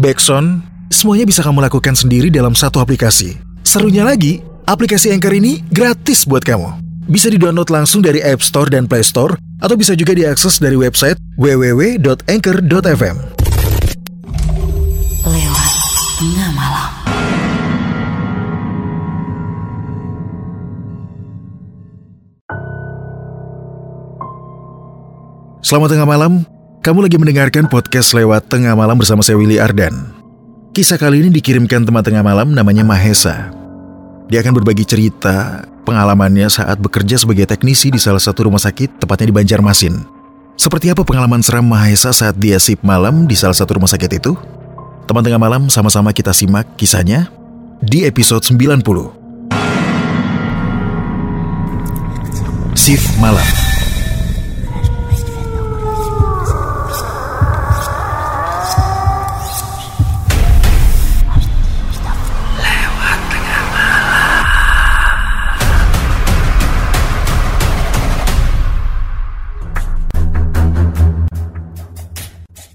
backsound, semuanya bisa kamu lakukan sendiri dalam satu aplikasi. Serunya lagi, aplikasi Anchor ini gratis buat kamu. Bisa di-download langsung dari App Store dan Play Store, atau bisa juga diakses dari website www.anchor.fm. Lewat tengah malam. Selamat tengah malam, kamu lagi mendengarkan podcast lewat tengah malam bersama saya Willy Ardan. Kisah kali ini dikirimkan teman tengah malam namanya Mahesa. Dia akan berbagi cerita pengalamannya saat bekerja sebagai teknisi di salah satu rumah sakit, tepatnya di Banjarmasin. Seperti apa pengalaman seram Mahesa saat dia sip malam di salah satu rumah sakit itu? Teman tengah malam sama-sama kita simak kisahnya di episode 90. Shift Malam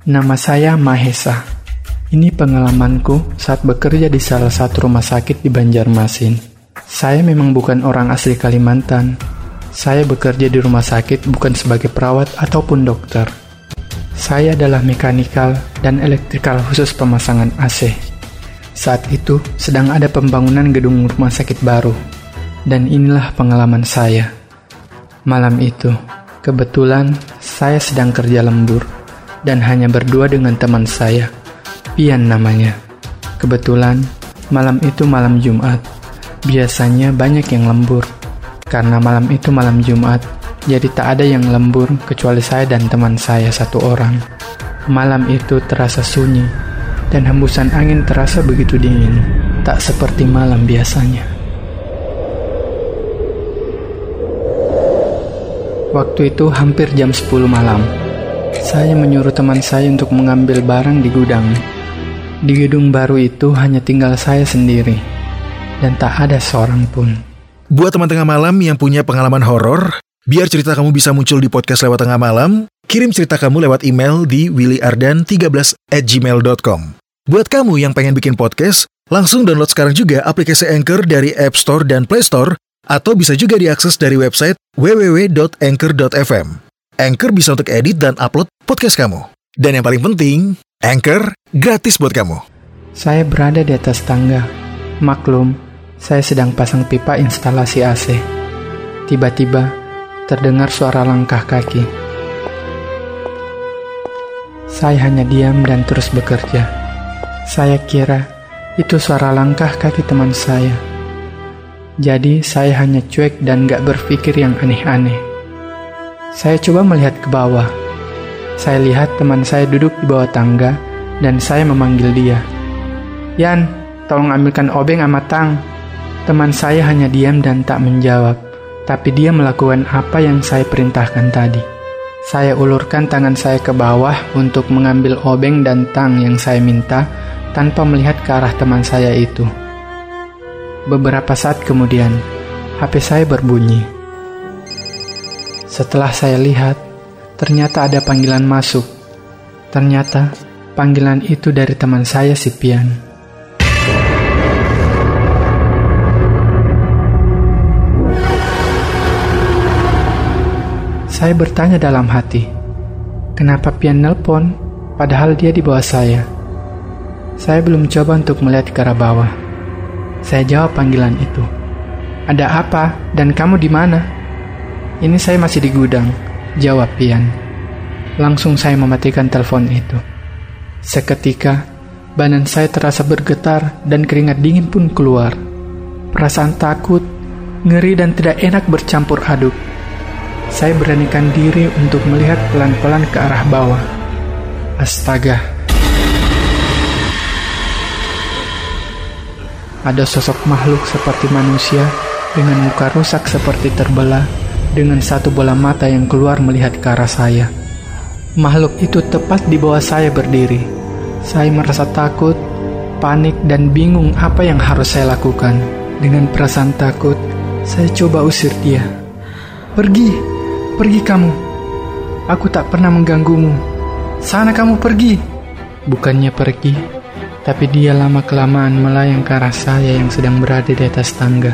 Nama saya Mahesa. Ini pengalamanku saat bekerja di salah satu rumah sakit di Banjarmasin. Saya memang bukan orang asli Kalimantan. Saya bekerja di rumah sakit bukan sebagai perawat ataupun dokter. Saya adalah mekanikal dan elektrikal khusus pemasangan AC. Saat itu sedang ada pembangunan gedung rumah sakit baru. Dan inilah pengalaman saya. Malam itu, kebetulan saya sedang kerja lembur dan hanya berdua dengan teman saya, Pian namanya. Kebetulan, malam itu malam Jumat. Biasanya banyak yang lembur. Karena malam itu malam Jumat, jadi tak ada yang lembur kecuali saya dan teman saya satu orang. Malam itu terasa sunyi, dan hembusan angin terasa begitu dingin, tak seperti malam biasanya. Waktu itu hampir jam 10 malam. Saya menyuruh teman saya untuk mengambil barang di gudang. Di gedung baru itu hanya tinggal saya sendiri, dan tak ada seorang pun. Buat teman tengah malam yang punya pengalaman horor, biar cerita kamu bisa muncul di podcast lewat tengah malam, kirim cerita kamu lewat email di willyardan13 at gmail.com. Buat kamu yang pengen bikin podcast, langsung download sekarang juga aplikasi Anchor dari App Store dan Play Store, atau bisa juga diakses dari website www.anchor.fm. Anchor bisa untuk edit dan upload podcast kamu. Dan yang paling penting, Anchor gratis buat kamu. Saya berada di atas tangga. Maklum, saya sedang pasang pipa instalasi AC. Tiba-tiba, terdengar suara langkah kaki. Saya hanya diam dan terus bekerja. Saya kira itu suara langkah kaki teman saya. Jadi saya hanya cuek dan gak berpikir yang aneh-aneh. Saya coba melihat ke bawah. Saya lihat teman saya duduk di bawah tangga dan saya memanggil dia. Yan, tolong ambilkan obeng sama tang. Teman saya hanya diam dan tak menjawab, tapi dia melakukan apa yang saya perintahkan tadi. Saya ulurkan tangan saya ke bawah untuk mengambil obeng dan tang yang saya minta tanpa melihat ke arah teman saya itu. Beberapa saat kemudian, HP saya berbunyi. Setelah saya lihat, ternyata ada panggilan masuk. Ternyata panggilan itu dari teman saya si Pian. Saya bertanya dalam hati, kenapa Pian nelpon padahal dia di bawah saya? Saya belum coba untuk melihat ke arah bawah. Saya jawab panggilan itu. Ada apa dan kamu di mana? Ini saya masih di gudang, jawab Pian. Langsung saya mematikan telepon itu. Seketika, badan saya terasa bergetar dan keringat dingin pun keluar. Perasaan takut, ngeri dan tidak enak bercampur aduk. Saya beranikan diri untuk melihat pelan-pelan ke arah bawah. Astaga. Ada sosok makhluk seperti manusia dengan muka rusak seperti terbelah dengan satu bola mata yang keluar melihat ke arah saya. Makhluk itu tepat di bawah saya berdiri. Saya merasa takut, panik, dan bingung apa yang harus saya lakukan. Dengan perasaan takut, saya coba usir dia. Pergi, pergi kamu. Aku tak pernah mengganggumu. Sana kamu pergi. Bukannya pergi, tapi dia lama-kelamaan melayang ke arah saya yang sedang berada di atas tangga.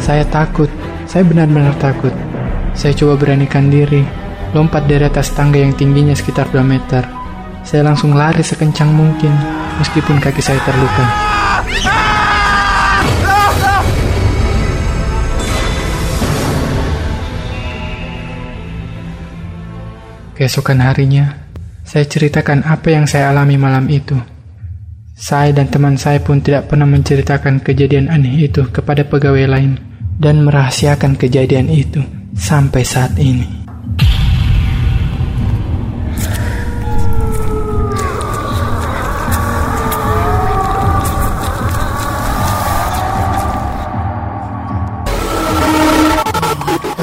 Saya takut, saya benar-benar takut. Saya coba beranikan diri, lompat dari atas tangga yang tingginya sekitar 2 meter. Saya langsung lari sekencang mungkin, meskipun kaki saya terluka. Keesokan harinya, saya ceritakan apa yang saya alami malam itu. Saya dan teman saya pun tidak pernah menceritakan kejadian aneh itu kepada pegawai lain dan merahasiakan kejadian itu sampai saat ini.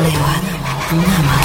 Lewat malam.